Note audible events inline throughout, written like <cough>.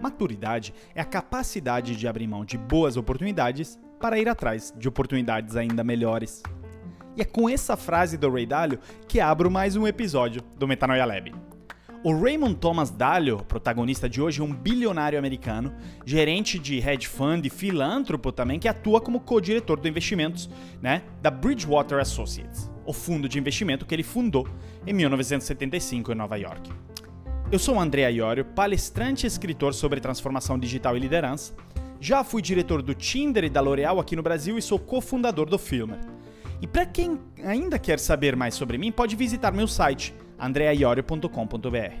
Maturidade é a capacidade de abrir mão de boas oportunidades para ir atrás de oportunidades ainda melhores. E é com essa frase do Ray Dalio que abro mais um episódio do Metanoia Lab. O Raymond Thomas Dalio, protagonista de hoje, é um bilionário americano, gerente de hedge fund e filântropo também, que atua como co-diretor de investimentos né, da Bridgewater Associates, o fundo de investimento que ele fundou em 1975 em Nova York. Eu sou André Iorio, palestrante e escritor sobre transformação digital e liderança. Já fui diretor do Tinder e da L'Oréal aqui no Brasil e sou cofundador do Filmer. E para quem ainda quer saber mais sobre mim, pode visitar meu site andreaiorio.com.br.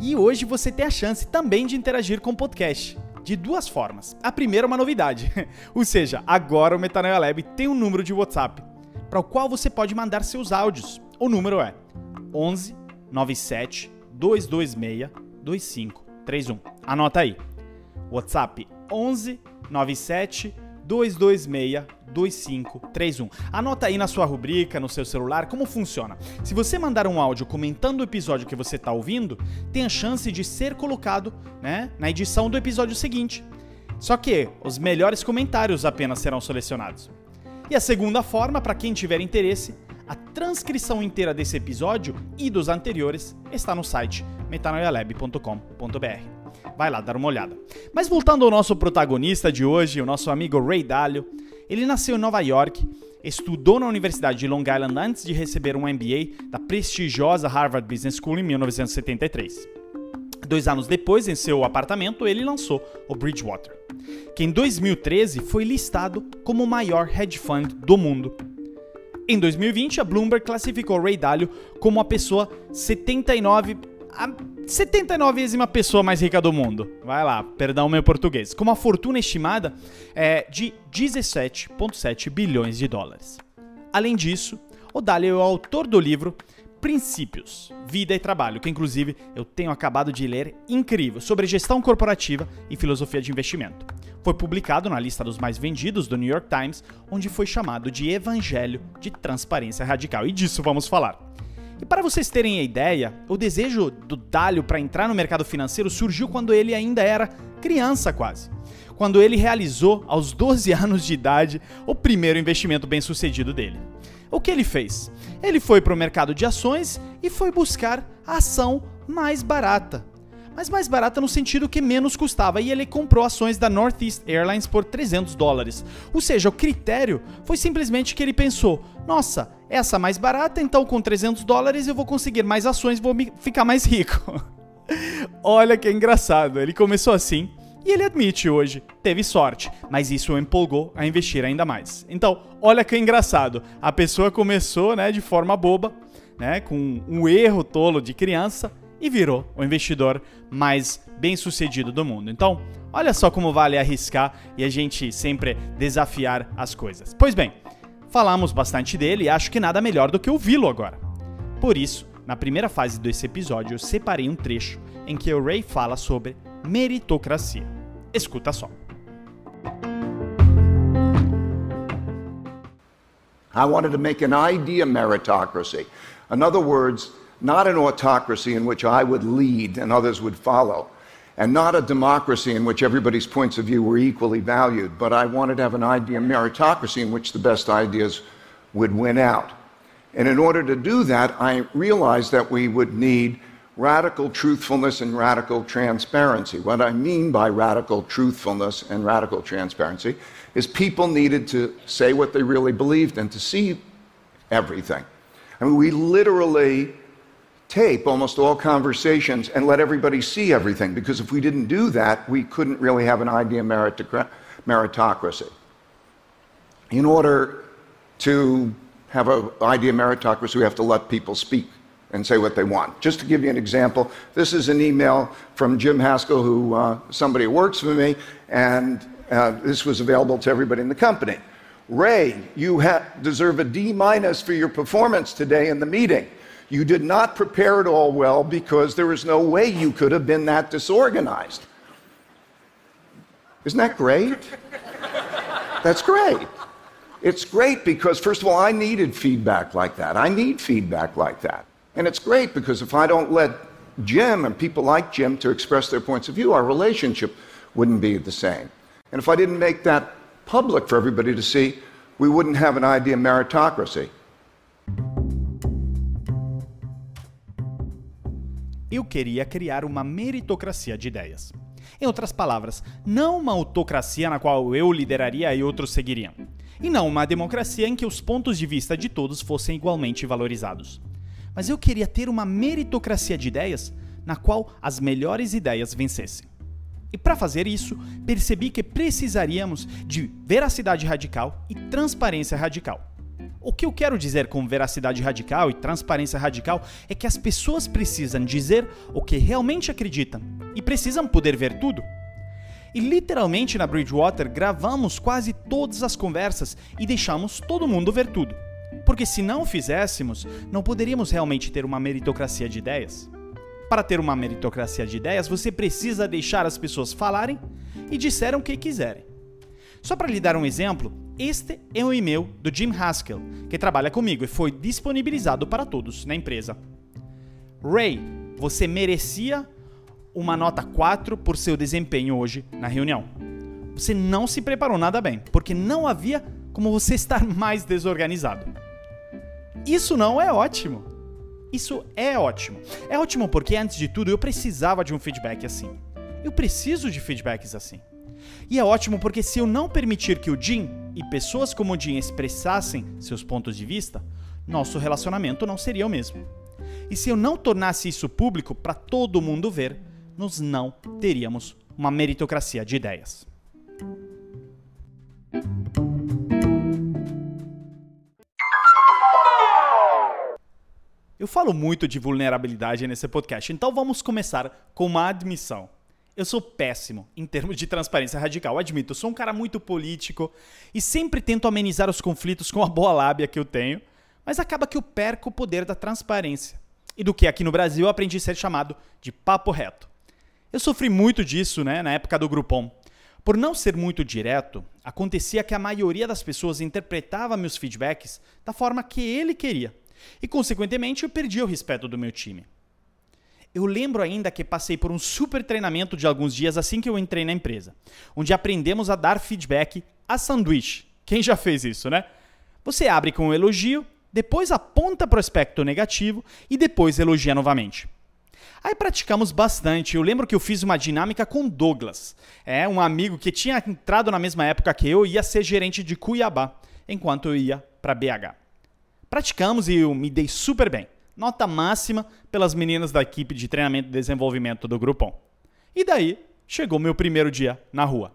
E hoje você tem a chance também de interagir com o podcast. De duas formas. A primeira é uma novidade, <laughs> ou seja, agora o Metanoia Lab tem um número de WhatsApp para o qual você pode mandar seus áudios. O número é 11 97 226 2531. Anota aí. WhatsApp 11 97 226 2531. Anota aí na sua rubrica, no seu celular, como funciona. Se você mandar um áudio comentando o episódio que você está ouvindo, tem a chance de ser colocado né, na edição do episódio seguinte. Só que os melhores comentários apenas serão selecionados. E a segunda forma, para quem tiver interesse, a transcrição inteira desse episódio e dos anteriores está no site metanoialab.com.br. Vai lá dar uma olhada. Mas voltando ao nosso protagonista de hoje, o nosso amigo Ray Dalio, ele nasceu em Nova York, estudou na Universidade de Long Island antes de receber um MBA da prestigiosa Harvard Business School em 1973. Dois anos depois, em seu apartamento, ele lançou o Bridgewater, que em 2013 foi listado como o maior hedge fund do mundo em 2020, a Bloomberg classificou Ray Dalio como a pessoa 79 a 79ª pessoa mais rica do mundo. Vai lá, perdão o meu português. Com uma fortuna estimada é, de 17,7 bilhões de dólares. Além disso, o Dalio é o autor do livro Princípios, Vida e Trabalho, que inclusive eu tenho acabado de ler, incrível, sobre gestão corporativa e filosofia de investimento. Foi publicado na lista dos mais vendidos do New York Times, onde foi chamado de Evangelho de Transparência Radical, e disso vamos falar. E para vocês terem a ideia, o desejo do Dalio para entrar no mercado financeiro surgiu quando ele ainda era criança quase. Quando ele realizou, aos 12 <laughs> anos de idade, o primeiro investimento bem-sucedido dele. O que ele fez? Ele foi para o mercado de ações e foi buscar a ação mais barata. Mas mais barata no sentido que menos custava, e ele comprou ações da Northeast Airlines por 300 dólares. Ou seja, o critério foi simplesmente que ele pensou: nossa, essa mais barata, então com 300 dólares eu vou conseguir mais ações vou ficar mais rico. <laughs> Olha que engraçado, ele começou assim, e ele admite hoje, teve sorte, mas isso o empolgou a investir ainda mais. Então, olha que engraçado. A pessoa começou, né, de forma boba, né, com um erro tolo de criança e virou o investidor mais bem-sucedido do mundo. Então, olha só como vale arriscar e a gente sempre desafiar as coisas. Pois bem, falamos bastante dele e acho que nada melhor do que ouvi-lo agora. Por isso, na primeira fase desse episódio, eu separei um trecho em que o Ray fala sobre meritocracia. Escuta só. I wanted to make an idea meritocracy. In other words, not an autocracy in which I would lead and others would follow, and not a democracy in which everybody's points of view were equally valued, but I wanted to have an idea meritocracy in which the best ideas would win out. And in order to do that, I realized that we would need radical truthfulness and radical transparency. What I mean by radical truthfulness and radical transparency is people needed to say what they really believed and to see everything. I mean, we literally tape almost all conversations and let everybody see everything because if we didn't do that, we couldn't really have an idea meritocracy. In order to have an idea meritocracy, we have to let people speak and say what they want. Just to give you an example, this is an email from Jim Haskell, who uh, somebody works for me, and uh, this was available to everybody in the company. Ray, you deserve a D minus for your performance today in the meeting. You did not prepare it all well because there is no way you could have been that disorganized. Isn't that great? That's great. It's great because, first of all, I needed feedback like that. I need feedback like that. And it's great because if I don't let Jim and people like Jim to express their points of view, our relationship wouldn't be the same. And if I didn't make that public for everybody to see, we wouldn't have an idea of meritocracy. Eu queria criar uma meritocracia de ideias. Em outras palavras, não uma autocracia na qual eu lideraria e outros seguiriam. E não uma democracia em que os pontos de vista de todos fossem igualmente valorizados. Mas eu queria ter uma meritocracia de ideias na qual as melhores ideias vencessem. E para fazer isso, percebi que precisaríamos de veracidade radical e transparência radical. O que eu quero dizer com veracidade radical e transparência radical é que as pessoas precisam dizer o que realmente acreditam e precisam poder ver tudo. E literalmente na Bridgewater gravamos quase todas as conversas e deixamos todo mundo ver tudo. Porque se não fizéssemos, não poderíamos realmente ter uma meritocracia de ideias. Para ter uma meritocracia de ideias, você precisa deixar as pessoas falarem e disseram o que quiserem. Só para lhe dar um exemplo, este é um e-mail do Jim Haskell, que trabalha comigo e foi disponibilizado para todos na empresa. Ray, você merecia uma nota 4 por seu desempenho hoje na reunião. Você não se preparou nada bem, porque não havia como você <laughs> estar mais desorganizado. Isso não é ótimo. Isso é ótimo. É ótimo porque, antes de tudo, eu precisava de um feedback assim. Eu preciso de feedbacks assim. E é ótimo porque se eu não permitir que o Jim e pessoas como o Jim expressassem seus pontos de vista, nosso relacionamento não seria o mesmo. E se eu não tornasse isso público para todo mundo ver, nós não teríamos uma meritocracia de ideias. Eu falo muito de vulnerabilidade nesse podcast, então vamos começar com uma admissão. Eu sou péssimo em termos de transparência radical, admito. Eu sou um cara muito político e sempre tento amenizar os conflitos com a boa lábia que eu tenho, mas acaba que eu perco o poder da transparência e do que aqui no Brasil eu aprendi a ser chamado de papo reto. Eu sofri muito disso né, na época do Groupon. Por não ser muito direto, acontecia que a maioria das pessoas interpretava meus feedbacks da forma que ele queria. E, consequentemente, eu perdia o respeito do meu time. Eu lembro ainda que passei por um super treinamento de alguns dias assim que eu entrei na empresa, onde aprendemos a dar feedback a sanduíche. Quem já fez isso, né? Você abre com um elogio, depois aponta para o aspecto negativo e depois elogia novamente. Aí praticamos bastante. Eu lembro que eu fiz uma dinâmica com Douglas, é um amigo que tinha entrado na mesma época que eu e ia ser gerente de Cuiabá, enquanto eu ia para BH. Praticamos e eu me dei super bem nota máxima pelas meninas da equipe de treinamento e desenvolvimento do Grupom. E daí chegou meu primeiro dia na rua.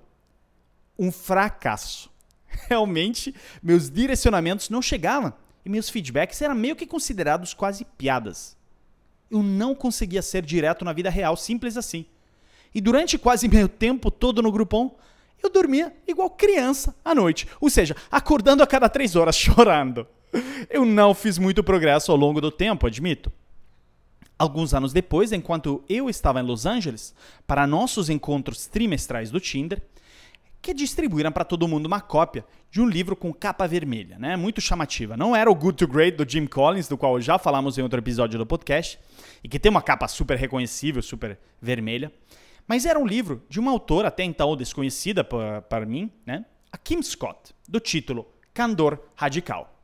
Um fracasso. <laughs> Realmente, meus direcionamentos não chegavam e meus feedbacks eram meio que considerados quase piadas. Eu não conseguia ser direto na vida real, simples assim. E durante quase meu tempo todo no Grupom, eu dormia igual criança à noite, ou seja, acordando a cada três horas <laughs> chorando. Eu não fiz muito progresso ao longo do tempo, admito. Alguns anos depois, enquanto eu estava em Los Angeles, para nossos encontros trimestrais do Tinder, que distribuíram para todo mundo uma cópia de um livro com capa vermelha, né? Muito chamativa. Não era o Good to Great do Jim Collins, do qual já falamos em outro episódio do podcast, e que tem uma capa super reconhecível, super vermelha, mas era um livro de uma autora até então desconhecida para mim, né? A Kim Scott, do título Candor Radical.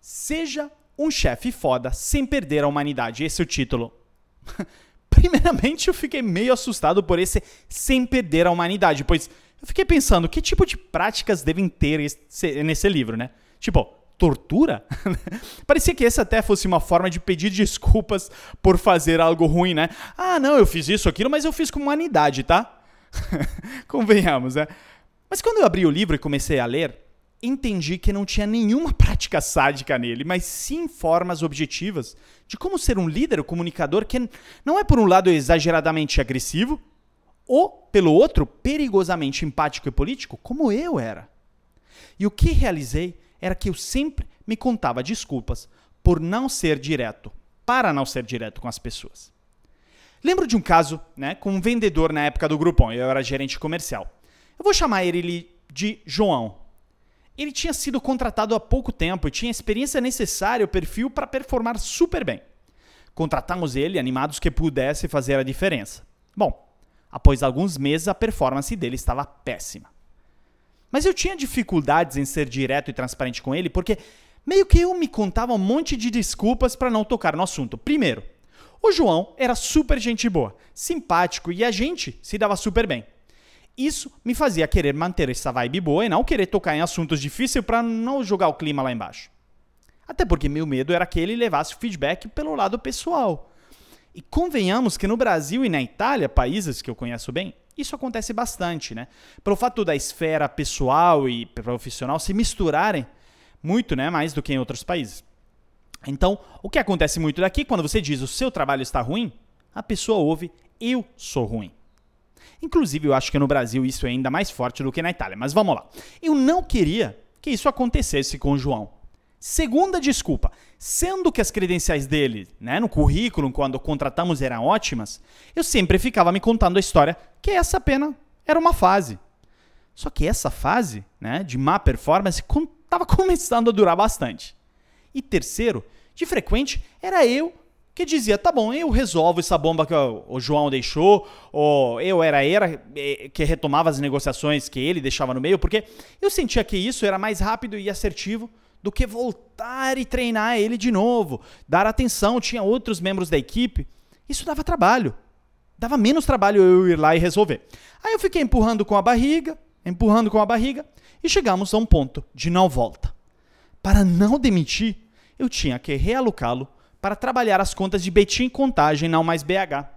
Seja um chefe foda sem perder a humanidade. Esse é o título. <laughs> Primeiramente, eu fiquei meio assustado por esse sem perder a humanidade, pois eu fiquei pensando que tipo de práticas devem ter esse, nesse livro, né? Tipo, tortura? <laughs> Parecia que esse até fosse uma forma de pedir desculpas por fazer algo ruim, né? Ah, não, eu fiz isso, aquilo, mas eu fiz com humanidade, tá? <laughs> Convenhamos, né? Mas quando eu abri o livro e comecei a ler, entendi que não tinha nenhuma <laughs> prática sádica nele, mas sim formas objetivas de como ser um líder ou comunicador que não é, por um lado, exageradamente agressivo, ou, pelo outro, perigosamente empático e político, como eu era. E o que realizei era que eu sempre me contava desculpas por não ser direto, para não ser direto com as pessoas. Lembro de um caso né, com um vendedor na época do Groupon, eu era gerente comercial. Eu vou chamar ele de João, ele tinha sido contratado há pouco tempo e tinha a experiência necessária, o perfil para performar super bem. Contratamos ele animados que pudesse fazer a diferença. Bom, após alguns meses a performance dele estava péssima. Mas eu tinha dificuldades em ser direto e transparente com ele porque meio que eu me contava um monte de desculpas para não tocar no assunto. Primeiro, o João era super gente boa, simpático e a gente se dava super bem. Isso me fazia querer manter essa vibe boa e não querer tocar em assuntos difíceis para não jogar o clima lá embaixo. Até porque meu medo era que ele levasse o feedback pelo lado pessoal. E convenhamos que no Brasil e na Itália, países que eu conheço bem, isso acontece bastante, né? Pelo fato da esfera pessoal e profissional se misturarem muito, né, mais do que em outros países. Então, o que acontece muito daqui, quando você diz o seu trabalho está ruim, a pessoa ouve eu sou ruim. Inclusive, eu acho que no Brasil isso é ainda mais forte do que na Itália, mas vamos lá. Eu não queria que isso acontecesse com o João. Segunda desculpa, sendo que as credenciais dele, né, no currículo, quando contratamos, eram ótimas, eu sempre ficava me contando a história que essa apenas era uma fase. Só que essa fase, né, de má performance, estava <laughs> começando a durar bastante. E terceiro, de frequente, era eu que dizia, tá bom, eu resolvo essa bomba que o João deixou, ou eu era era eh, que retomava as negociações que ele deixava no meio, porque eu sentia que isso era mais rápido e assertivo do que voltar e treinar ele de novo, dar atenção, tinha outros membros da equipe. Isso dava trabalho. Dava menos trabalho eu ir lá e resolver. Aí eu fiquei empurrando com a barriga, empurrando com a barriga, e chegamos a um ponto de não volta. Para não demitir, eu tinha que realocá-lo para trabalhar as contas de Betim Contagem, não mais BH.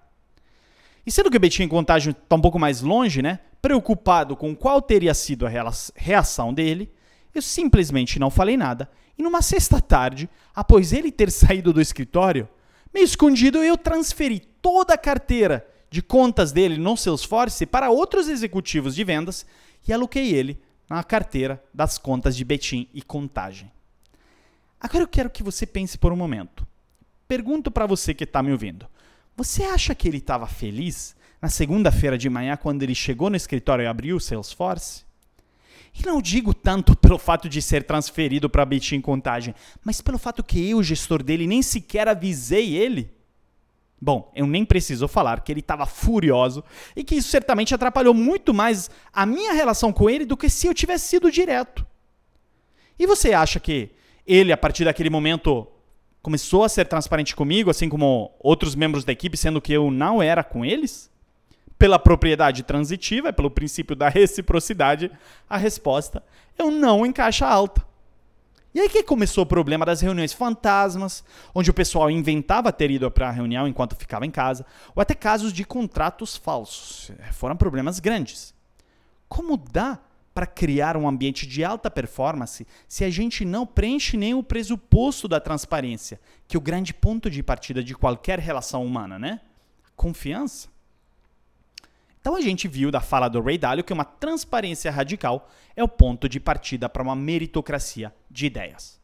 E sendo que Betim Contagem está um pouco mais longe, né? Preocupado com qual teria sido a reação dele, eu simplesmente não falei nada. E numa sexta tarde, após ele ter <laughs> saído do escritório, meio escondido, eu transferi toda a carteira de contas dele no Salesforce para outros executivos de vendas e aloquei ele na carteira das contas de Betim e Contagem. Agora eu quero que você pense por um momento. Pergunto para você que está me ouvindo. Você acha que ele estava feliz na segunda-feira de manhã quando ele chegou no escritório e abriu o Salesforce? E não digo tanto <laughs> pelo fato de ser transferido para Betim Contagem, mas pelo fato que eu, gestor dele, nem sequer avisei ele. Bom, eu nem preciso falar que ele estava furioso e que isso certamente atrapalhou muito mais a minha relação com ele do que se eu tivesse sido direto. E você acha que ele, a partir daquele momento, começou a ser transparente comigo, assim como outros membros da equipe, sendo que eu não era com eles? pela propriedade transitiva, pelo princípio da <laughs> reciprocidade, a resposta é um não em caixa alta. E aí que começou o problema das reuniões fantasmas, onde o pessoal inventava ter ido para a reunião enquanto ficava em casa, ou até casos de contratos falsos. Foram problemas grandes. Como dá para criar um ambiente de alta performance se a gente não preenche nem o pressuposto da transparência, que é o grande ponto de partida de qualquer relação humana, né? Confiança. Então a gente viu da fala do Ray Dalio que uma transparência radical é o ponto de partida para uma meritocracia de ideias.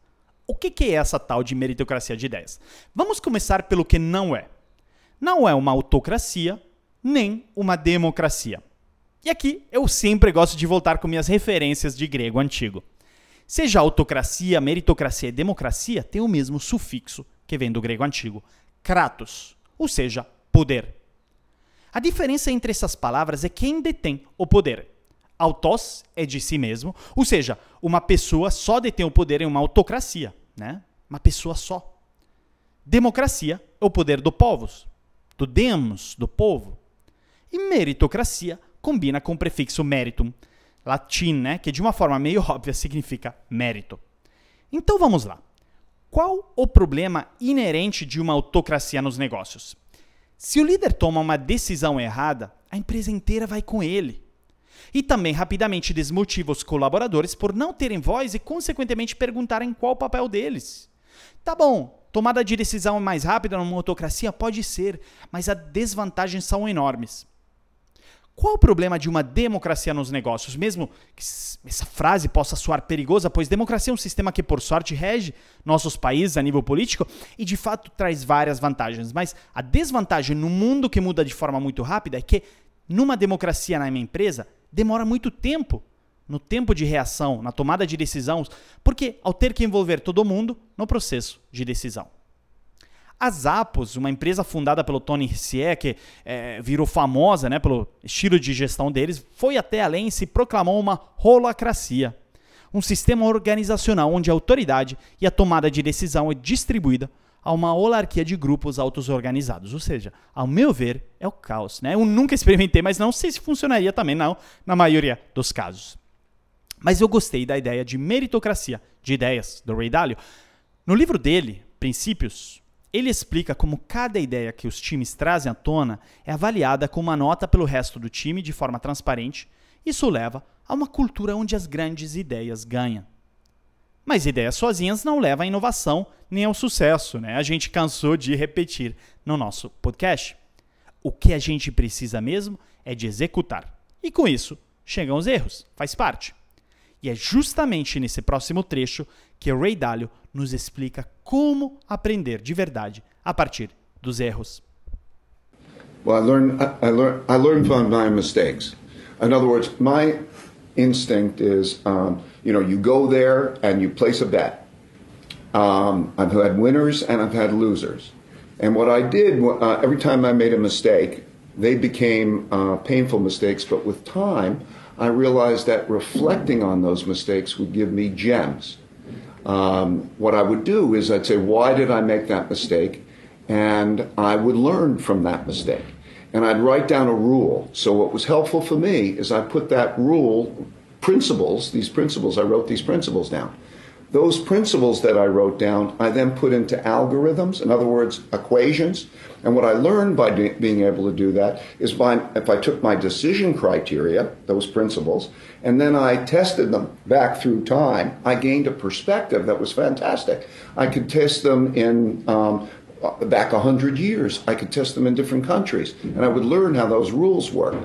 O que, que é essa tal de meritocracia de ideias? Vamos começar pelo que não é. Não é uma autocracia nem uma democracia. E aqui eu sempre gosto de voltar com minhas referências de grego antigo. Seja autocracia, meritocracia e democracia, tem o mesmo sufixo que vem do grego antigo, kratos, ou seja, poder. A diferença entre essas palavras é quem detém o poder. Autos é de si mesmo, ou seja, uma pessoa só detém o poder em uma autocracia, né? Uma pessoa só. Democracia é o poder do povos, do demos, do povo. E meritocracia combina com o prefixo meritum, latim, né, que de uma forma meio <laughs> óbvia significa mérito. Então vamos lá. Qual o problema inerente de uma autocracia nos negócios? Se o líder toma uma decisão errada, a empresa inteira vai com ele. E também rapidamente desmotiva os colaboradores por não terem voz e, consequentemente, perguntarem qual o papel deles. Tá bom, tomada de decisão mais rápida numa autocracia pode ser, mas as desvantagens são enormes. Qual o problema de uma democracia nos negócios? Mesmo que essa frase possa soar perigosa, pois democracia é um sistema que, por sorte, rege nossos países a nível político e, de fato, traz várias vantagens. Mas a desvantagem no mundo que muda de forma muito rápida é que, numa democracia na minha empresa, demora muito tempo no tempo de reação, na tomada de decisões, porque ao ter que envolver todo mundo no processo de decisão. A Zappos, uma empresa fundada pelo Tony Hsieh, que é, virou famosa né, pelo estilo de gestão deles, foi até além e se proclamou uma holacracia. Um sistema organizacional onde a autoridade e a tomada de decisão é distribuída a uma holarquia de grupos auto-organizados. Ou seja, ao meu ver, é o caos. Né? Eu nunca experimentei, mas não sei se funcionaria também, não, na maioria dos casos. Mas eu gostei da ideia de meritocracia de ideias do Ray Dalio. No livro dele, Princípios, ele explica como cada ideia que os times trazem à tona é avaliada com uma nota pelo resto do time de forma transparente. Isso leva a uma cultura onde as grandes ideias ganham. Mas ideias sozinhas não levam à inovação nem ao sucesso, né? A gente cansou de repetir no nosso podcast. O que a gente precisa mesmo é de executar. E com isso, chegam os erros, faz parte. E é justamente nesse próximo trecho que Ray Dalio nos explica como aprender de verdade a partir dos erros. Well, I learned, I, learned, I learned from my mistakes. In other words, my instinct is, um, you know, you go there and you place a bet. Um, I've had winners and I've had losers. And what I did, uh, every time I made a mistake, they became uh, painful mistakes, but with time, I realized that reflecting on those mistakes would give me gems. Um, what I would do is I'd say, why did I make that mistake? And I would learn from that mistake. And I'd write down a rule. So what was helpful for me is I put that rule, principles, these principles, I wrote these principles down. Those principles that I wrote down, I then put into algorithms, in other words, equations. And what I learned by being able to do that is by if I took my decision criteria, those principles, and then I tested them back through time, I gained a perspective that was fantastic. I could test them in um, back 100 years. I could test them in different countries, and I would learn how those rules work.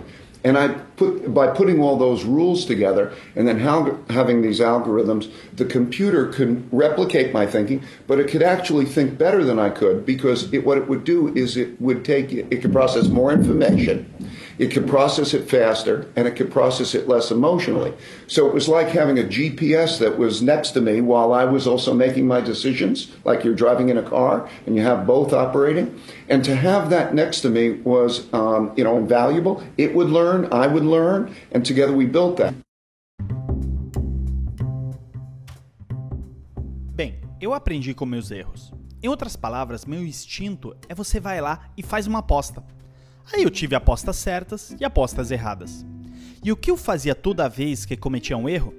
And I put by putting all those rules together and then how, having these algorithms, the computer could replicate my thinking, but it could actually think better than I could because it, what it would do is it would take it could process more information it could process it faster and it could process it less emotionally. So it was like having a GPS that was next to me while I was also making my decisions, like you're driving in a car and you have both operating. And to have that next to me was, um, you know, invaluable. It would learn, I would learn, and together we built that. Bem, eu aprendi com meus erros. Em outras palavras, meu instinto é você vai lá e faz uma aposta. Aí eu tive apostas certas e apostas erradas. E o que eu fazia toda vez que cometia um erro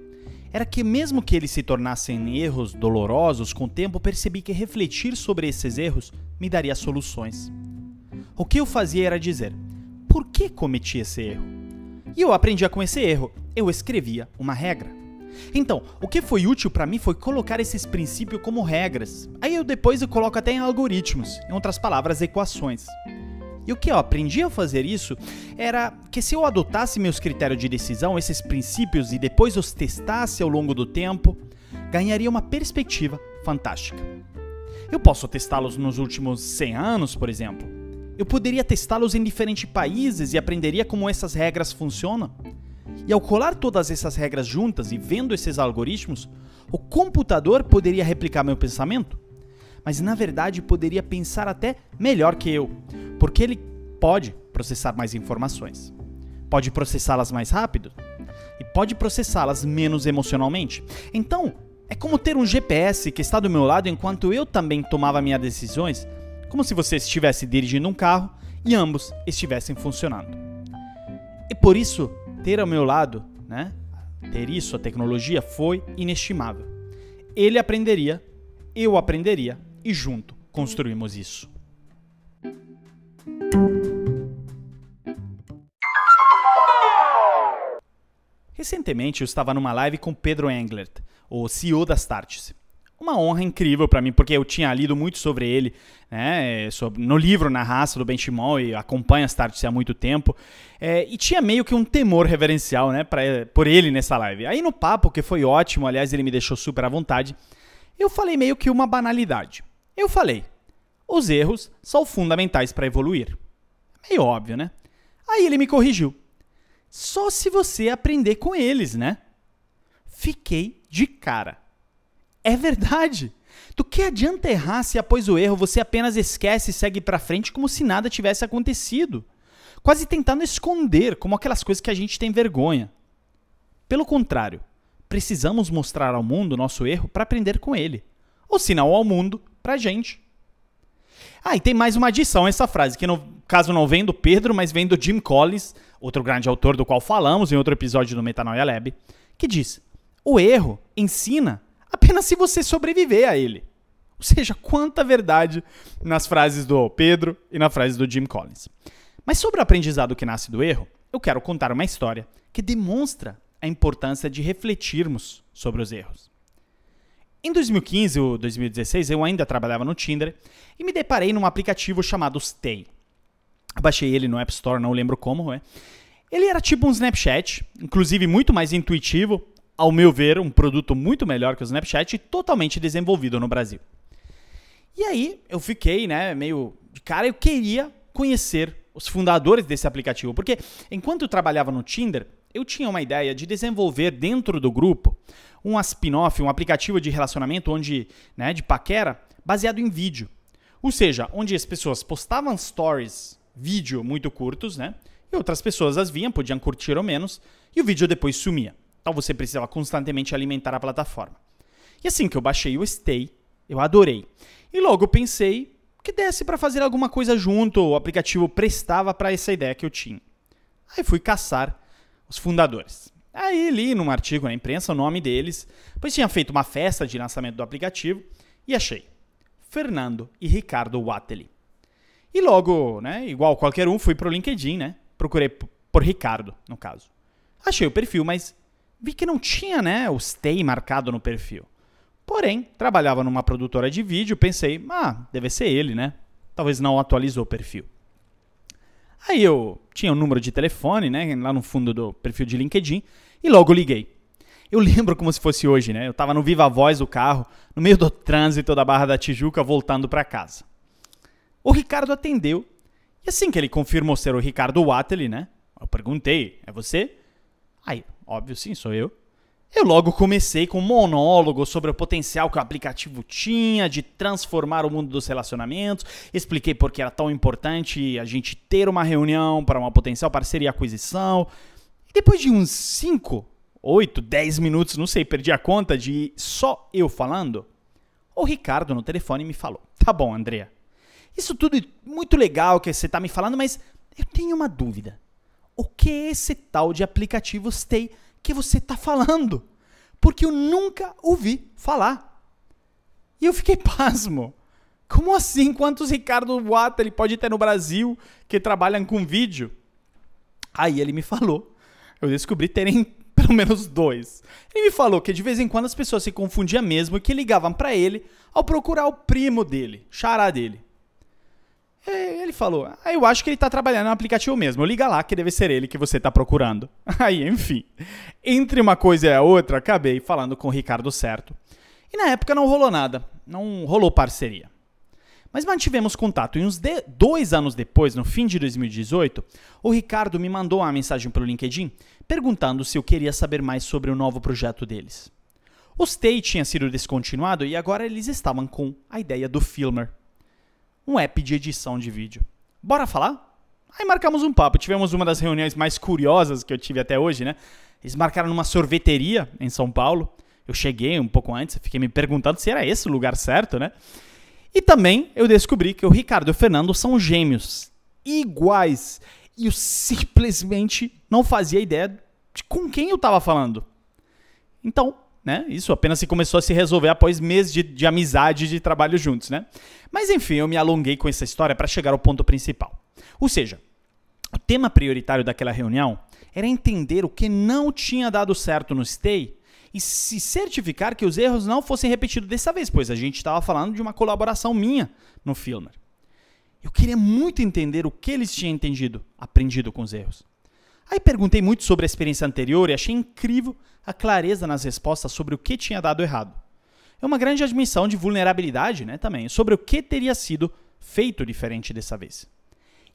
era que, mesmo que eles se tornassem erros dolorosos, com o tempo percebi que refletir sobre esses erros me daria soluções. O que eu fazia era dizer: por que cometi esse erro? E eu aprendia com esse erro. Eu escrevia uma regra. Então, o que foi útil para mim foi colocar esses princípios como regras. Aí eu depois eu coloco até em algoritmos, em outras palavras, equações. E o que eu aprendi a fazer isso era que se eu adotasse meus critérios de decisão, esses princípios, e depois os testasse ao longo do tempo, ganharia uma perspectiva fantástica. Eu posso testá-los nos últimos 100 anos, por exemplo. Eu poderia testá-los em diferentes países e aprenderia como essas regras funcionam. E ao colar todas essas regras juntas e vendo esses algoritmos, o computador poderia replicar meu pensamento mas na verdade poderia pensar até melhor que eu, porque ele pode processar mais informações. Pode processá-las mais rápido e pode processá-las menos emocionalmente. Então, é como ter um GPS que está do meu lado enquanto eu também tomava minhas decisões, como se você estivesse dirigindo um carro e ambos estivessem funcionando. E por isso, ter ao meu lado, né, ter isso, a tecnologia, foi inestimável. Ele aprenderia, eu aprenderia e junto construímos isso. Recentemente eu estava numa live com Pedro Englert, o CEO da Startse. Uma honra incrível para mim, porque eu tinha lido muito sobre ele, né, sobre, no livro Na Raça do Benchimol, e acompanho a Startse há muito tempo, é, e tinha meio que um temor reverencial né, pra, por ele nessa live. Aí no papo, que foi ótimo, aliás, ele me deixou super à vontade, eu falei meio que uma banalidade. Eu falei, os erros são fundamentais para evoluir. Meio óbvio, né? Aí ele me corrigiu. Só se você aprender com eles, né? Fiquei de cara. É verdade. Do que adianta errar se após o erro você apenas esquece e segue para frente como se nada tivesse acontecido? Quase tentando esconder, como aquelas coisas que a gente tem vergonha. Pelo contrário, precisamos mostrar ao mundo nosso erro para aprender com ele. Ou sinal ao mundo, para a gente. Ah, e tem mais uma adição a essa frase, que no caso não vem do Pedro, mas vem do Jim Collins, outro grande autor do qual falamos em outro episódio do Metanoia Lab, que diz: O erro ensina apenas se você sobreviver a ele. Ou seja, quanta verdade nas frases do Pedro e na frase do Jim Collins. Mas sobre o aprendizado que nasce do erro, eu quero contar uma história que demonstra a importância de refletirmos sobre os erros. Em 2015 ou 2016, eu ainda trabalhava no Tinder e me deparei num aplicativo chamado Stay. baixei ele no App Store, não lembro como, é. Ele era tipo um Snapchat, inclusive muito mais intuitivo, ao meu ver, um produto muito melhor que o Snapchat e totalmente desenvolvido no Brasil. E aí eu fiquei, né, meio de cara, eu queria conhecer os fundadores desse aplicativo, porque enquanto eu trabalhava no Tinder, eu tinha uma ideia de desenvolver dentro do grupo um spin-off, um aplicativo de relacionamento onde, né, de paquera, baseado em vídeo. Ou seja, onde as pessoas postavam stories, vídeo muito curtos, né? E outras pessoas as viam, podiam curtir ou menos, e o vídeo depois sumia. Então você precisava constantemente alimentar a plataforma. E assim que eu baixei o Stay, eu adorei. E logo pensei que desse para fazer alguma coisa junto, o aplicativo prestava para essa ideia que eu tinha. Aí fui caçar os fundadores. Aí li num artigo na imprensa o nome deles, pois tinha feito uma festa de lançamento do aplicativo e achei Fernando e Ricardo Watteli. E logo, né, igual qualquer um, fui pro LinkedIn, né? Procurei por Ricardo, no caso. Achei o perfil, mas vi que não tinha, né, o stay marcado no perfil. Porém, trabalhava numa produtora de vídeo, pensei, ah, deve ser ele, né? Talvez não atualizou o perfil. Aí eu tinha o um número de telefone, né, lá no fundo do perfil de LinkedIn, e logo liguei. Eu <laughs> lembro como se fosse hoje, né? Eu estava no viva voz do carro, no meio do trânsito da Barra da Tijuca, voltando para casa. O Ricardo atendeu, e assim que ele confirmou ser o Ricardo Watley, né? Eu perguntei, é você? Aí, óbvio, sim, sou eu. Eu logo comecei com um monólogo sobre o potencial que o aplicativo tinha de transformar o mundo dos relacionamentos. Expliquei por que era tão importante a gente ter uma reunião para uma potencial parceria e aquisição. Depois de uns 5, 8, 10 minutos, não sei, perdi a conta de só eu falando, o Ricardo no telefone me falou: Tá bom, Andrea. Isso tudo é muito legal que você está me falando, mas eu tenho uma dúvida o que é esse tal de aplicativo Stay que você está falando? Porque eu nunca ouvi falar. E eu fiquei <laughs> pasmo. Como assim? Quantos Ricardo Wata ele pode ter no Brasil que trabalham com vídeo? Aí ele me falou. Eu descobri terem <laughs> pelo menos dois. Ele me falou que de vez em quando as pessoas se confundiam mesmo e que ligavam para ele ao procurar o primo dele, xará dele. É, ele falou, ah, eu acho que ele está trabalhando no aplicativo mesmo. Liga lá que deve ser ele que você está procurando. <laughs> Aí, enfim, entre uma coisa e a outra, acabei falando com o Ricardo certo. E na época não rolou nada, não rolou parceria. Mas mantivemos contato e uns dois anos depois, no fim de 2018, o Ricardo me mandou uma mensagem pelo LinkedIn perguntando se eu queria saber mais sobre o novo projeto deles. O Stay tinha sido descontinuado e agora eles estavam com a ideia do Filmer um app de edição de vídeo. Bora falar? Aí marcamos um papo. Tivemos uma das reuniões mais curiosas que eu tive até hoje, né? Eles marcaram numa sorveteria em São Paulo. Eu cheguei um pouco antes, fiquei me perguntando se era esse o lugar certo, né? E também eu descobri que o Ricardo e o Fernando são gêmeos, iguais. E eu simplesmente não fazia ideia de com quem eu estava falando. Então, né? Isso apenas se começou a se resolver após meses de, de amizade e de trabalho juntos, né? Mas enfim, eu me alonguei com essa história para chegar ao ponto principal. Ou seja, o tema prioritário daquela reunião era entender o que não tinha dado certo no Stay e se certificar que os erros não fossem repetidos dessa vez, pois a gente estava falando de uma colaboração minha no Filmer. Eu queria muito entender o que eles tinham entendido, aprendido com os erros. Aí perguntei muito sobre a experiência anterior e achei incrível a clareza nas respostas sobre o que tinha dado errado. É uma grande admissão de vulnerabilidade né, também, sobre o que teria sido feito diferente dessa vez.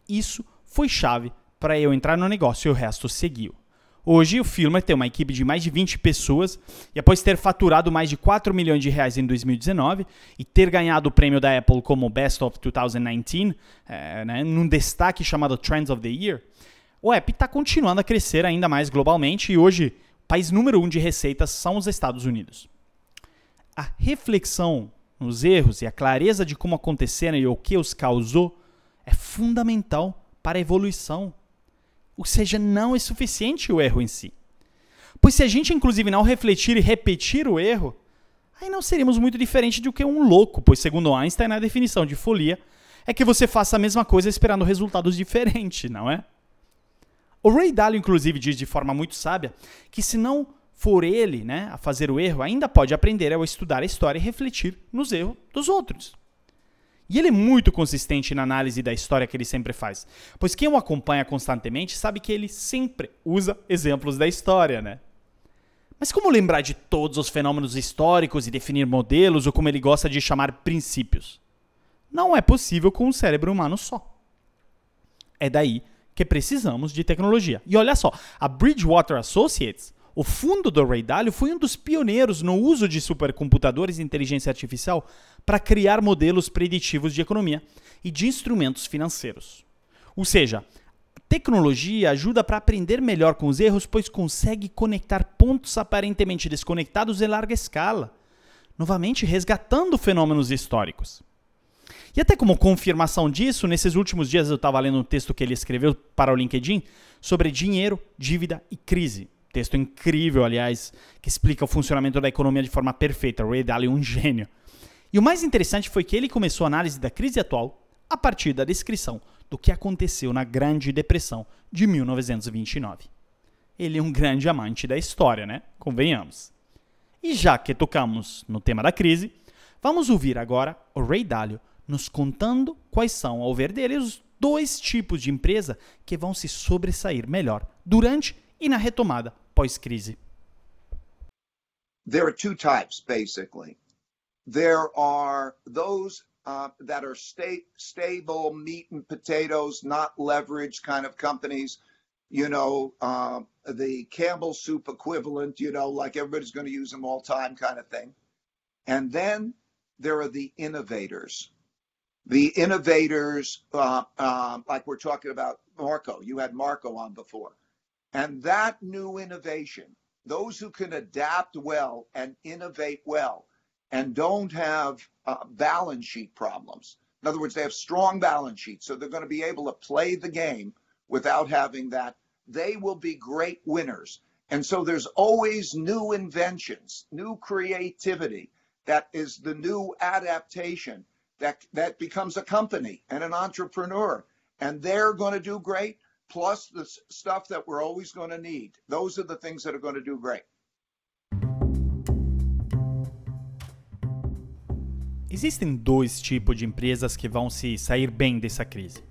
Isso foi chave para eu entrar no negócio e o resto seguiu. Hoje, o Filmer tem uma equipe de mais de 20 pessoas e após ter faturado mais de 4 milhões de reais em 2019 e ter ganhado o prêmio da Apple como Best of 2019, é, né, num destaque chamado Trends of the Year, o app está continuando a crescer ainda mais globalmente e hoje país número um de receitas são os Estados Unidos. A reflexão nos erros e a clareza de como aconteceram e o que os causou é fundamental para a evolução ou seja, não é suficiente o erro em si. Pois se a gente, inclusive, não refletir e repetir o erro, aí não seríamos muito diferente do que um louco, pois, segundo Einstein, a definição de folia é que você faça a mesma coisa esperando resultados diferentes, não é? O Ray Dalio, inclusive, diz de forma muito sábia que se não for ele né, a fazer o erro, ainda pode aprender ao estudar a história e refletir nos erros dos outros. E ele é muito consistente na análise da história que ele sempre faz. Pois quem o acompanha constantemente sabe que ele sempre usa exemplos da história, né? Mas como lembrar de todos os fenômenos históricos e definir modelos, ou como ele gosta de chamar princípios? Não é possível com um cérebro humano só. É daí que precisamos de tecnologia. E olha só, a Bridgewater Associates o fundo do Ray Dalio foi um dos pioneiros no uso de supercomputadores e inteligência artificial para criar modelos preditivos de economia e de instrumentos financeiros. Ou seja, tecnologia ajuda para aprender melhor com os erros, pois consegue conectar pontos aparentemente desconectados em larga escala, novamente resgatando fenômenos históricos. E até como confirmação disso, nesses últimos dias eu estava lendo um texto que ele escreveu para o LinkedIn sobre dinheiro, dívida e crise. Texto incrível, aliás, que explica o funcionamento da economia de forma perfeita. Ray Dalio é um gênio. E o mais interessante foi que ele começou a análise da crise atual a partir da descrição do que aconteceu na Grande Depressão de 1929. Ele é um grande amante da história, né? Convenhamos. E já que tocamos no tema da crise, vamos ouvir agora o Ray Dalio nos contando quais são, ao ver dele, os dois tipos de empresa que vão se sobressair melhor durante e na retomada pós-crise? There are two types, basically. There are those uh, that are sta- stable meat and potatoes, not leverage kind of companies. You know, uh, the Campbell soup equivalent, you know, like everybody's going to use them all time kind of thing. And then there are the innovators. The innovators, uh, uh like we're talking about Marco, you had Marco on before. And that new innovation, those who can adapt well and innovate well and don't have uh, balance sheet problems. In other words, they have strong balance sheets, so they're going to be able to play the game without having that. They will be great winners. And so there's always new inventions, new creativity that is the new adaptation that, that becomes a company and an entrepreneur. And they're going to do great plus the stuff that we're always going to need. Those are the things that are going to do great. Existem dois tipos de empresas que vão se sair bem dessa crise.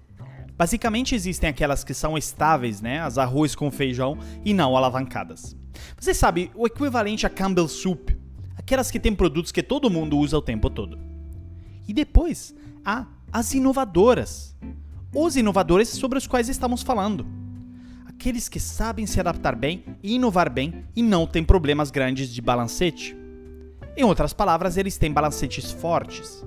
Basicamente existem aquelas que são estáveis, né, as arroz com feijão e não alavancadas. Você sabe, o equivalente a Campbell Soup, aquelas que têm produtos que todo mundo usa o tempo todo. E depois há as inovadoras, os inovadores sobre os quais estamos falando. Aqueles que sabem se adaptar bem e inovar bem e não têm problemas grandes de balancete. Em outras palavras, eles têm balancetes fortes.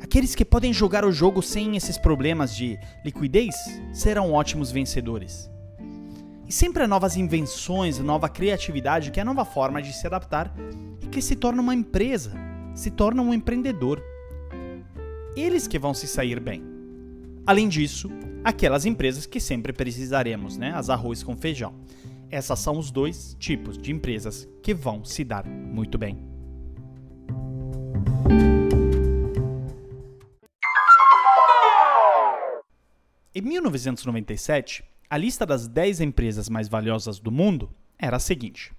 Aqueles que podem jogar o jogo sem esses problemas de liquidez serão ótimos vencedores. E sempre há novas invenções, nova criatividade, que é a nova forma de se adaptar e que se torna uma empresa, se torna um empreendedor. Eles que vão se sair bem. Além disso, aquelas empresas que sempre precisaremos, né? As arroz com feijão. Essas são os dois tipos de empresas que vão se dar muito bem. Em 1997, a lista das 10 empresas mais valiosas do mundo era a seguinte: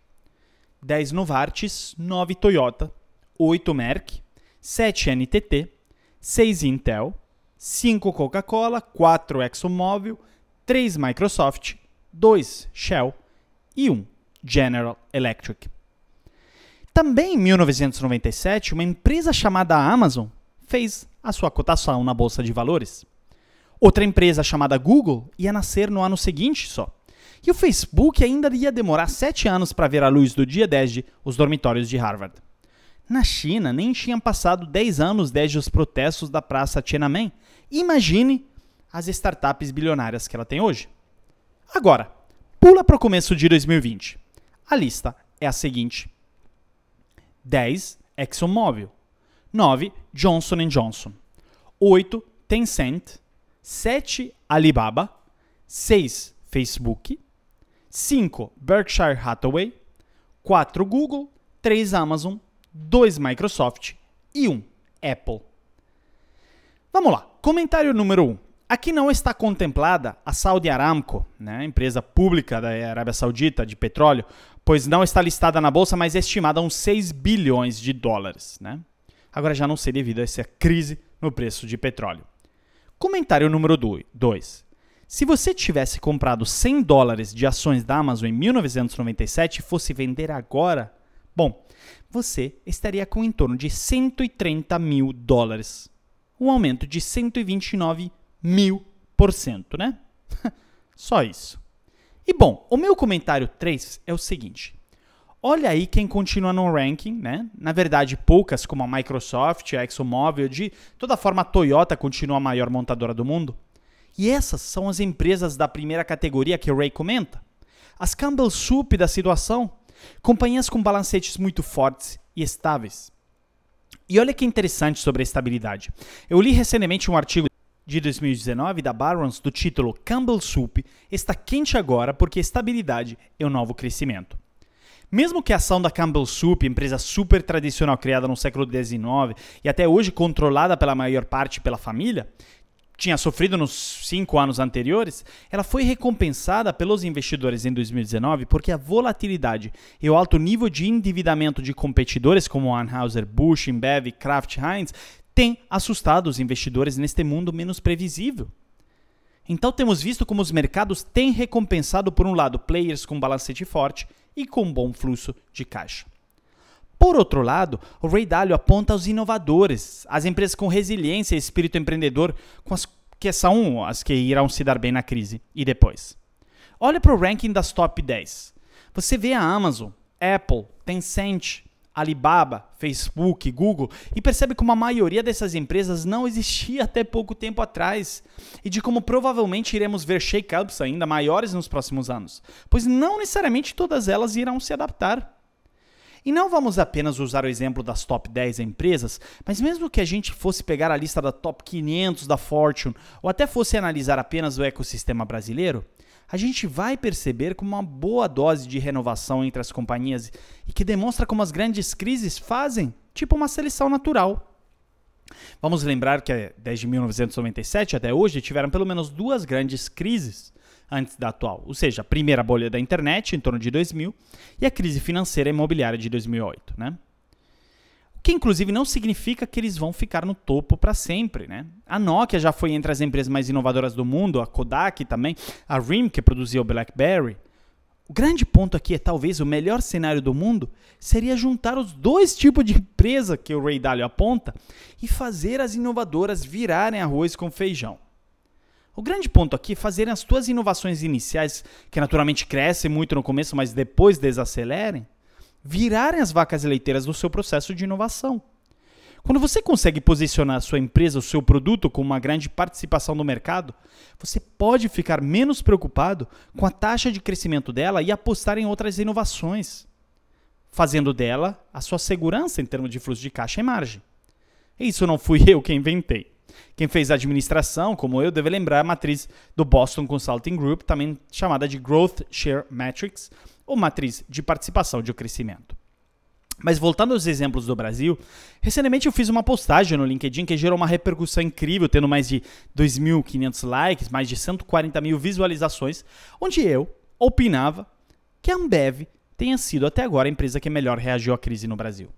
10 Novartis, 9 Toyota, 8 Merck, 7 NTT, 6 Intel, 5 Coca-Cola, 4 ExxonMobil, 3 Microsoft, 2 Shell e 1 General Electric. Também em 1997, uma empresa chamada Amazon fez a sua cotação na bolsa de valores. Outra empresa chamada Google ia nascer no ano seguinte só. E o Facebook ainda ia demorar sete anos para ver a luz do dia desde os dormitórios de Harvard. Na China, nem tinham passado 10 anos desde os protestos da Praça Tiananmen. Imagine as startups bilionárias que ela tem hoje. Agora, pula para o começo de 2020. A lista é a seguinte: 10 ExxonMobil, 9 Johnson Johnson, 8 Tencent, 7 Alibaba, 6 Facebook, 5 Berkshire Hathaway, 4 Google, 3 Amazon, 2 Microsoft e 1 Apple. Vamos lá, comentário número 1. Aqui não está contemplada a Saudi Aramco, né, empresa pública da Arábia Saudita de petróleo, pois não está listada na bolsa, mas é estimada a uns 6 bilhões de dólares. Né? Agora já não sei devido a essa crise no preço de petróleo. Comentário número 2. Se você tivesse comprado 100 dólares de ações da Amazon em 1997 e fosse vender agora, bom, você estaria com em torno de 130 mil dólares. Um aumento de 129 mil por cento, né? <laughs> Só isso. E bom, o meu comentário 3 é o seguinte. Olha aí quem continua no ranking, né? Na verdade, poucas, como a Microsoft, a ExxonMobil, de toda forma a Toyota continua a maior montadora do mundo. E essas são as empresas da primeira categoria que o Ray comenta. As Campbell Soup da situação, companhias com balancetes muito fortes e estáveis. E olha que interessante sobre a estabilidade. Eu li recentemente um artigo de 2019 da Barron's do título Campbell Soup está quente agora porque estabilidade é o novo crescimento. Mesmo que a ação da Campbell Soup, empresa super tradicional criada no século XIX e até hoje controlada pela maior parte pela família, tinha sofrido nos cinco anos anteriores, ela foi recompensada pelos investidores em 2019 porque a volatilidade e o alto nível de endividamento de competidores como Anheuser-Busch, Embev e Kraft Heinz tem assustado os investidores neste mundo menos previsível. Então temos visto como os mercados têm recompensado, por um lado, players com balancete forte e com bom fluxo de caixa. Por outro lado, o Ray Dalio aponta os inovadores, as empresas com resiliência e espírito empreendedor, com as que são as que irão se dar bem na crise e depois. Olha para o ranking das top 10. Você vê a Amazon, Apple, Tencent, Alibaba, Facebook, Google e percebe como a maioria dessas empresas não existia até pouco tempo atrás e de como provavelmente iremos ver shake-ups ainda maiores nos próximos anos, pois não necessariamente todas elas irão se adaptar. E não vamos apenas usar o exemplo das top 10 empresas, mas mesmo que a gente fosse pegar a lista da top 500 da Fortune ou até fosse analisar apenas o ecossistema brasileiro, a gente vai perceber como uma boa dose de renovação entre as companhias e que demonstra como as grandes crises fazem, tipo uma seleção natural. Vamos lembrar que desde 1997 até hoje tiveram pelo menos duas grandes crises antes da atual, ou seja, a primeira bolha da internet em torno de 2000 e a crise financeira e imobiliária de 2008, né? que inclusive não significa que eles vão ficar no topo para sempre, né? A Nokia já foi entre as empresas mais inovadoras do mundo, a Kodak também, a RIM que produzia o BlackBerry. O grande ponto aqui é talvez o melhor cenário do mundo seria juntar os dois tipos de empresa que o Ray Dalio aponta e fazer as inovadoras virarem arroz com feijão. O grande ponto aqui é fazerem as tuas inovações iniciais, que naturalmente crescem muito no começo, mas depois desacelerem, virarem as vacas leiteiras do seu processo de inovação. Quando você consegue posicionar a sua empresa, o seu produto com uma grande participação no mercado, você pode ficar menos preocupado com a taxa de crescimento dela e apostar em outras inovações, fazendo dela a sua segurança em termos de fluxo de caixa e margem. Isso não fui <laughs> eu quem inventei. Quem fez administração, como eu, deve lembrar a matriz do Boston Consulting Group, também chamada de Growth Share Metrics, ou matriz de participação de crescimento. Mas voltando aos exemplos do Brasil, recentemente eu fiz uma postagem no LinkedIn que gerou uma repercussão incrível, tendo mais de 2.500 likes, mais de 140 mil visualizações, onde eu opinava que a Ambev tenha sido até agora a empresa que melhor reagiu à crise no Brasil.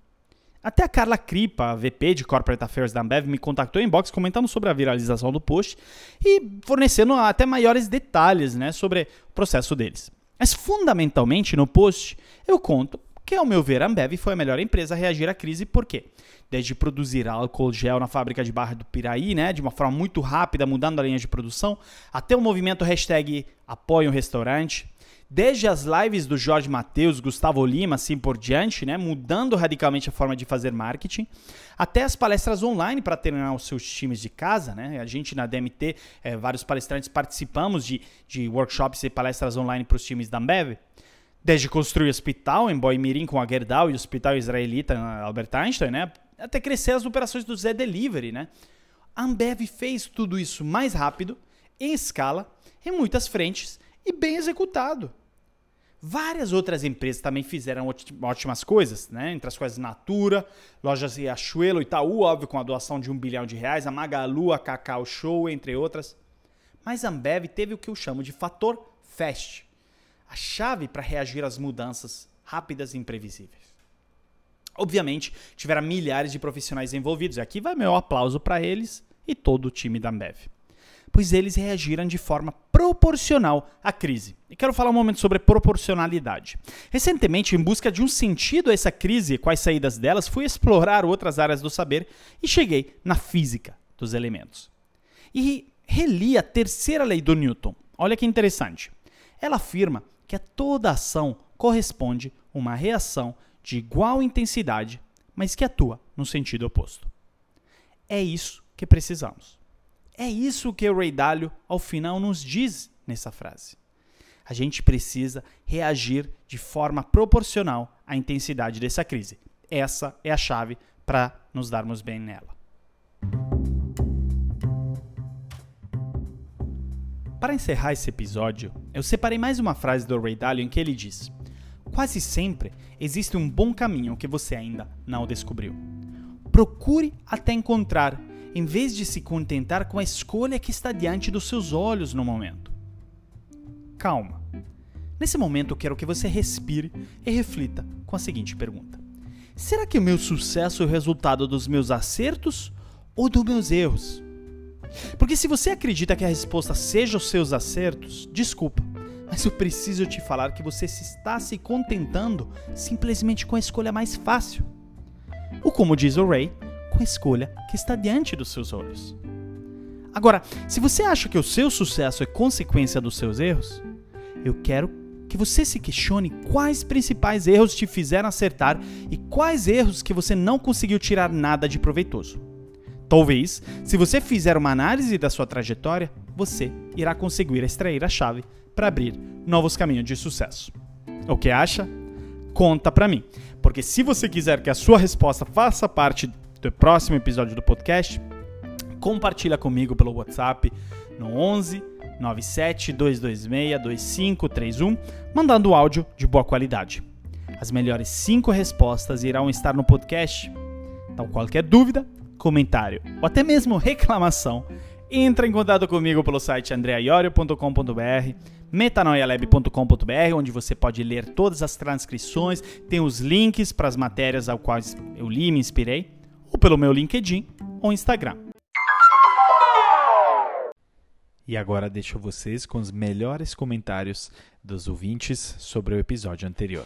Até a Carla Kripa, a VP de Corporate Affairs da Ambev, me contactou em box comentando sobre a viralização do post e fornecendo até maiores detalhes né, sobre o processo deles. Mas fundamentalmente no post eu conto que, ao meu ver, a Ambev foi a melhor empresa a reagir à crise, por quê? Desde produzir álcool gel na fábrica de Barra do Piraí, né, de uma forma muito rápida, mudando a linha de produção, até o movimento hashtag Apoie o Restaurante, desde as lives do Jorge Matheus, Gustavo Lima, assim por diante, né, mudando radicalmente a forma de fazer marketing, até as palestras online para treinar os seus times de casa. Né? A gente na DMT, é, vários palestrantes participamos de, de workshops e palestras online para os times da Ambev. Desde construir hospital em Boimirim com a Gerdau e o hospital israelita Albert Einstein, né? até crescer as operações do Zé Delivery. Né? A Ambev fez tudo isso mais rápido, em escala, em muitas frentes e bem executado. Várias outras empresas também fizeram ótimas coisas, né? entre as quais Natura, Lojas Riachuelo, Itaú, óbvio, com a doação de um bilhão de reais, a Magalu, a Cacau Show, entre outras. Mas a Ambev teve o que eu chamo de fator fast, a chave para reagir às mudanças rápidas e imprevisíveis. Obviamente, tiveram milhares de profissionais envolvidos, e aqui vai meu aplauso para eles e todo o time da Ambev pois eles reagiram de forma proporcional à crise. E quero falar um momento sobre proporcionalidade. Recentemente, em busca de um sentido a essa crise e quais saídas delas, fui explorar outras áreas do saber e cheguei na física dos elementos. E reli a terceira lei do Newton. Olha que interessante. Ela afirma que a toda ação corresponde uma reação de igual intensidade, mas que atua no sentido oposto. É isso que precisamos. É isso que o Ray Dalio, ao final, nos diz nessa frase. A gente precisa reagir de forma proporcional à intensidade dessa crise. Essa é a chave para nos darmos bem nela. Para encerrar esse episódio, eu separei mais uma frase do Ray Dalio em que ele diz: Quase sempre existe um bom caminho que você ainda não descobriu. Procure até encontrar em vez de se contentar com a escolha que está diante dos seus olhos no momento. Calma. Nesse momento, eu quero que você respire e reflita com a seguinte pergunta: Será que o meu sucesso é o resultado dos meus acertos ou dos meus erros? Porque se você acredita que a resposta seja os seus acertos, desculpa, mas eu preciso te falar que você está se contentando simplesmente com a escolha mais fácil. Ou como diz o Ray, com a escolha que está diante dos seus olhos. Agora, se você acha que o seu sucesso é consequência dos seus erros, eu quero que você se questione quais principais erros te fizeram acertar e quais erros que você não conseguiu tirar nada de proveitoso. Talvez, se você fizer uma análise da sua trajetória, você irá conseguir extrair a chave para abrir novos caminhos de sucesso. O que acha? Conta para mim, porque se você quiser que a sua resposta faça parte do próximo episódio do podcast, compartilha comigo pelo WhatsApp no 11 97 226 2531, mandando áudio de boa qualidade. As melhores 5 respostas irão estar no podcast. Então, qualquer dúvida, comentário ou até mesmo reclamação, entra em contato comigo pelo site andreaiorio.com.br, metanoialab.com.br, onde você pode ler todas as transcrições, tem os links para as matérias ao quais eu li e me inspirei ou pelo meu LinkedIn ou Instagram. E agora deixo vocês com os melhores comentários dos ouvintes sobre o episódio anterior.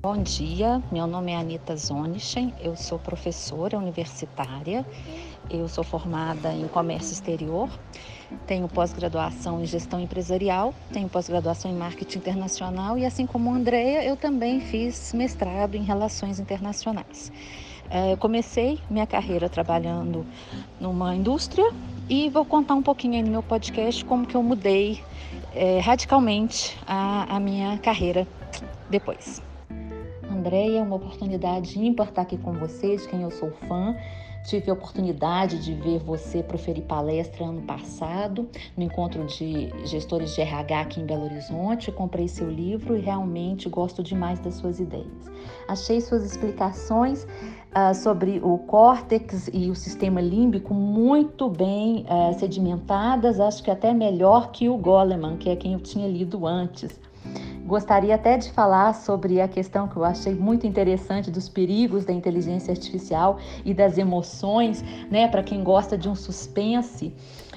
Bom dia, meu nome é Anita Zonichen, eu sou professora universitária, eu sou formada em comércio exterior tenho pós-graduação em gestão empresarial, tenho pós-graduação em marketing internacional e, assim como a Andrea, eu também fiz mestrado em relações internacionais. É, eu comecei minha carreira trabalhando numa indústria e vou contar um pouquinho aí no meu podcast como que eu mudei é, radicalmente a, a minha carreira depois. Andréia, uma oportunidade ímpar estar aqui com vocês, quem eu sou fã. Tive a oportunidade de ver você proferir palestra ano passado no encontro de gestores de RH aqui em Belo Horizonte. Comprei seu livro e realmente gosto demais das suas ideias. Achei suas explicações uh, sobre o córtex e o sistema límbico muito bem uh, sedimentadas, acho que até melhor que o Goleman, que é quem eu tinha lido antes. Gostaria até de falar sobre a questão que eu achei muito interessante dos perigos da inteligência artificial e das emoções, né? Para quem gosta de um suspense,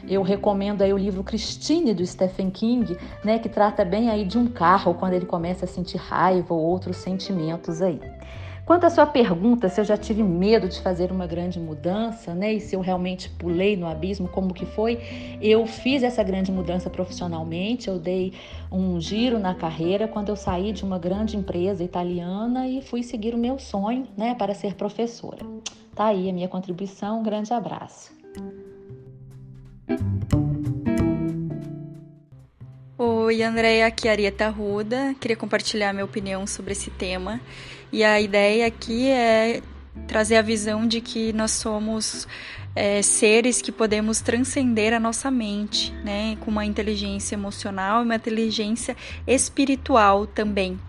eu recomendo aí o livro Christine do Stephen King, né, que trata bem aí de um carro quando ele começa a sentir raiva ou outros sentimentos aí. Quanto à sua pergunta, se eu já tive medo de fazer uma grande mudança, né? E se eu realmente pulei no abismo, como que foi? Eu fiz essa grande mudança profissionalmente, eu dei um giro na carreira quando eu saí de uma grande empresa italiana e fui seguir o meu sonho, né, para ser professora. Tá aí a minha contribuição, um grande abraço. Oi, Andréia, aqui é Arieta Ruda. Queria compartilhar minha opinião sobre esse tema. E a ideia aqui é trazer a visão de que nós somos é, seres que podemos transcender a nossa mente, né, com uma inteligência emocional e uma inteligência espiritual também.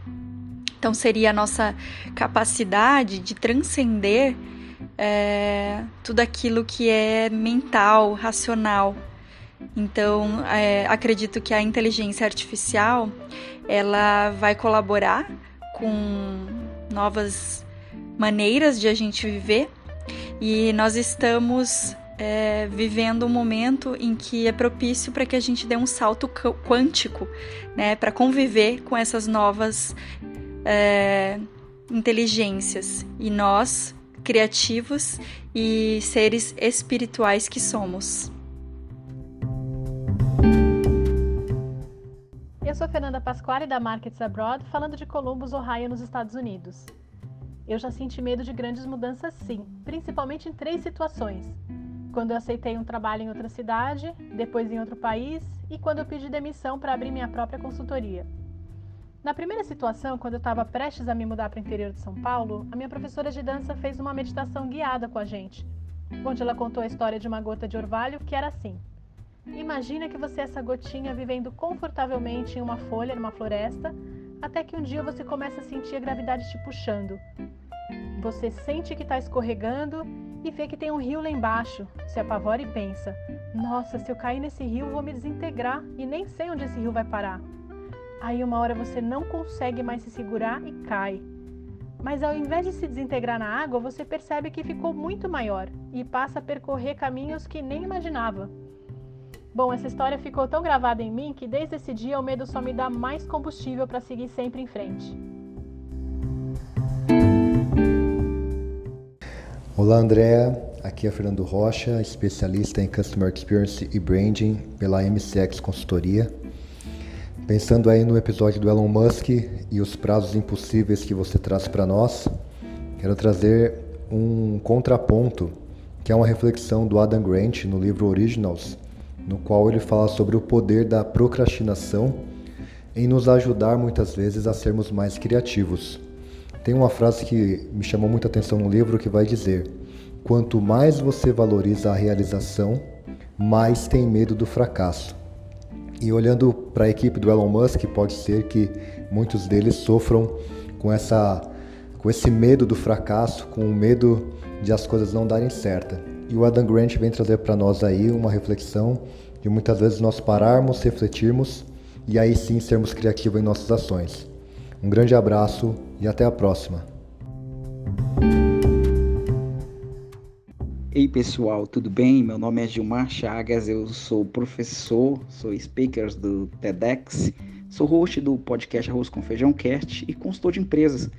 Então, seria a nossa capacidade de transcender é, tudo aquilo que é mental, racional. Então, é, acredito que a inteligência artificial ela vai colaborar com novas maneiras de a gente viver e nós estamos é, vivendo um momento em que é propício para que a gente dê um salto quântico, né, para conviver com essas novas é, inteligências e nós criativos e seres espirituais que somos. Eu sou Fernanda Pasquale da Markets Abroad, falando de Columbus, Ohio, nos Estados Unidos. Eu já senti medo de grandes mudanças, sim, principalmente em três situações: quando eu aceitei um trabalho em outra cidade, depois em outro país e quando eu pedi demissão para abrir minha própria consultoria. Na primeira situação, quando eu estava prestes a me mudar para o interior de São Paulo, a minha professora de dança fez uma meditação guiada com a gente, onde ela contou a história de uma gota de orvalho que era assim. Imagina que você é essa gotinha vivendo confortavelmente em uma folha, numa floresta, até que um dia você começa a sentir a gravidade te puxando. Você sente que está escorregando e vê que tem um rio lá embaixo. Se apavora e pensa: Nossa, se eu cair nesse rio, vou me desintegrar e nem sei onde esse rio vai parar. Aí uma hora você não consegue mais se segurar e cai. Mas ao invés de se desintegrar na água, você percebe que ficou muito maior e passa a percorrer caminhos que nem imaginava. Bom, essa história ficou tão gravada em mim que desde esse dia o medo só me dá mais combustível para seguir sempre em frente. Olá, Andréa. Aqui é Fernando Rocha, especialista em Customer Experience e Branding pela MCX Consultoria. Pensando aí no episódio do Elon Musk e os prazos impossíveis que você traz para nós, quero trazer um contraponto, que é uma reflexão do Adam Grant no livro Originals, no qual ele fala sobre o poder da procrastinação em nos ajudar muitas vezes a sermos mais criativos. Tem uma frase que me chamou muita atenção no livro que vai dizer: Quanto mais você valoriza a realização, mais tem medo do fracasso. E olhando para a equipe do Elon Musk, pode ser que muitos deles sofram com essa com esse medo do fracasso, com o medo de as coisas não darem certo. E o Adam Grant vem trazer para nós aí uma reflexão de muitas vezes nós pararmos, refletirmos e aí sim sermos criativos em nossas ações. Um grande abraço e até a próxima. Ei pessoal, tudo bem? Meu nome é Gilmar Chagas, eu sou professor, sou speaker do TEDx, sou host do podcast Arroz com Feijão Cast e consultor de empresas.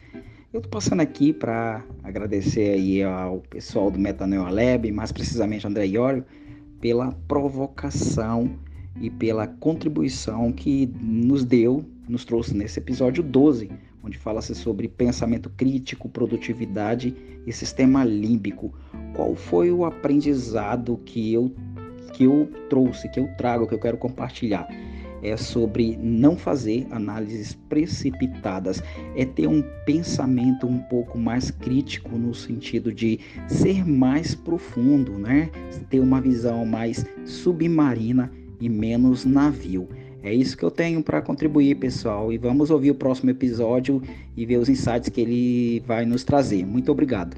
Eu estou passando aqui para agradecer aí ao pessoal do Metanoia Lab, mais precisamente André Iorio, pela provocação e pela contribuição que nos deu, nos trouxe nesse episódio 12, onde fala-se sobre pensamento crítico, produtividade e sistema límbico. Qual foi o aprendizado que eu que eu trouxe, que eu trago, que eu quero compartilhar? É sobre não fazer análises precipitadas, é ter um pensamento um pouco mais crítico no sentido de ser mais profundo, né? Ter uma visão mais submarina e menos navio. É isso que eu tenho para contribuir, pessoal, e vamos ouvir o próximo episódio e ver os insights que ele vai nos trazer. Muito obrigado.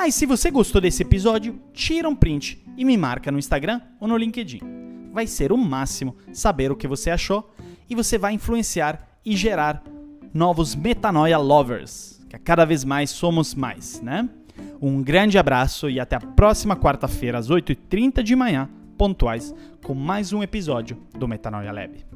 Ah, e se você gostou desse episódio, tira um print e me marca no Instagram ou no LinkedIn. vai ser o máximo saber o que você achou e você vai influenciar e gerar novos metanoia lovers, que cada vez mais somos mais, né? Um grande abraço e até a próxima quarta-feira às 8h30 de manhã, pontuais, com mais um episódio do Metanoia Lab.